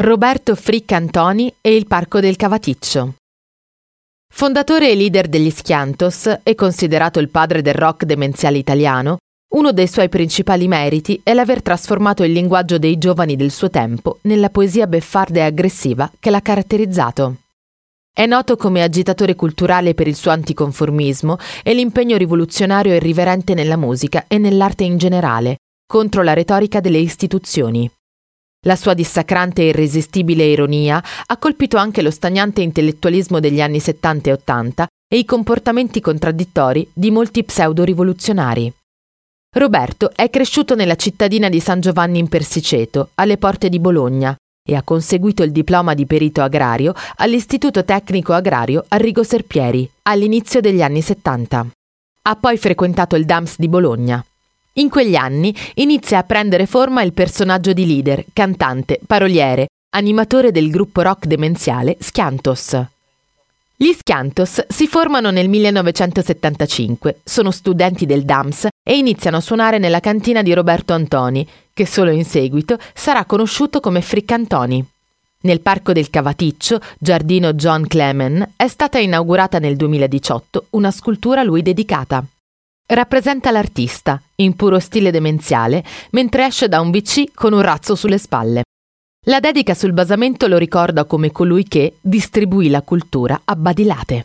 Roberto Frick Antoni e il Parco del Cavaticcio. Fondatore e leader degli Schiantos e considerato il padre del rock demenziale italiano, uno dei suoi principali meriti è l'aver trasformato il linguaggio dei giovani del suo tempo nella poesia beffarda e aggressiva che l'ha caratterizzato. È noto come agitatore culturale per il suo anticonformismo e l'impegno rivoluzionario e irriverente nella musica e nell'arte in generale, contro la retorica delle istituzioni. La sua dissacrante e irresistibile ironia ha colpito anche lo stagnante intellettualismo degli anni 70 e 80 e i comportamenti contraddittori di molti pseudo-rivoluzionari. Roberto è cresciuto nella cittadina di San Giovanni in Persiceto, alle porte di Bologna, e ha conseguito il diploma di perito agrario all'Istituto Tecnico Agrario Arrigo Serpieri all'inizio degli anni 70. Ha poi frequentato il DAMS di Bologna. In quegli anni inizia a prendere forma il personaggio di leader, cantante, paroliere, animatore del gruppo rock demenziale Schiantos. Gli Schiantos si formano nel 1975, sono studenti del DAMS e iniziano a suonare nella cantina di Roberto Antoni, che solo in seguito sarà conosciuto come Frick Antoni. Nel Parco del Cavaticcio, giardino John Clemen, è stata inaugurata nel 2018 una scultura a lui dedicata. Rappresenta l'artista, in puro stile demenziale, mentre esce da un VC con un razzo sulle spalle. La dedica sul basamento lo ricorda come colui che distribuì la cultura a badilate.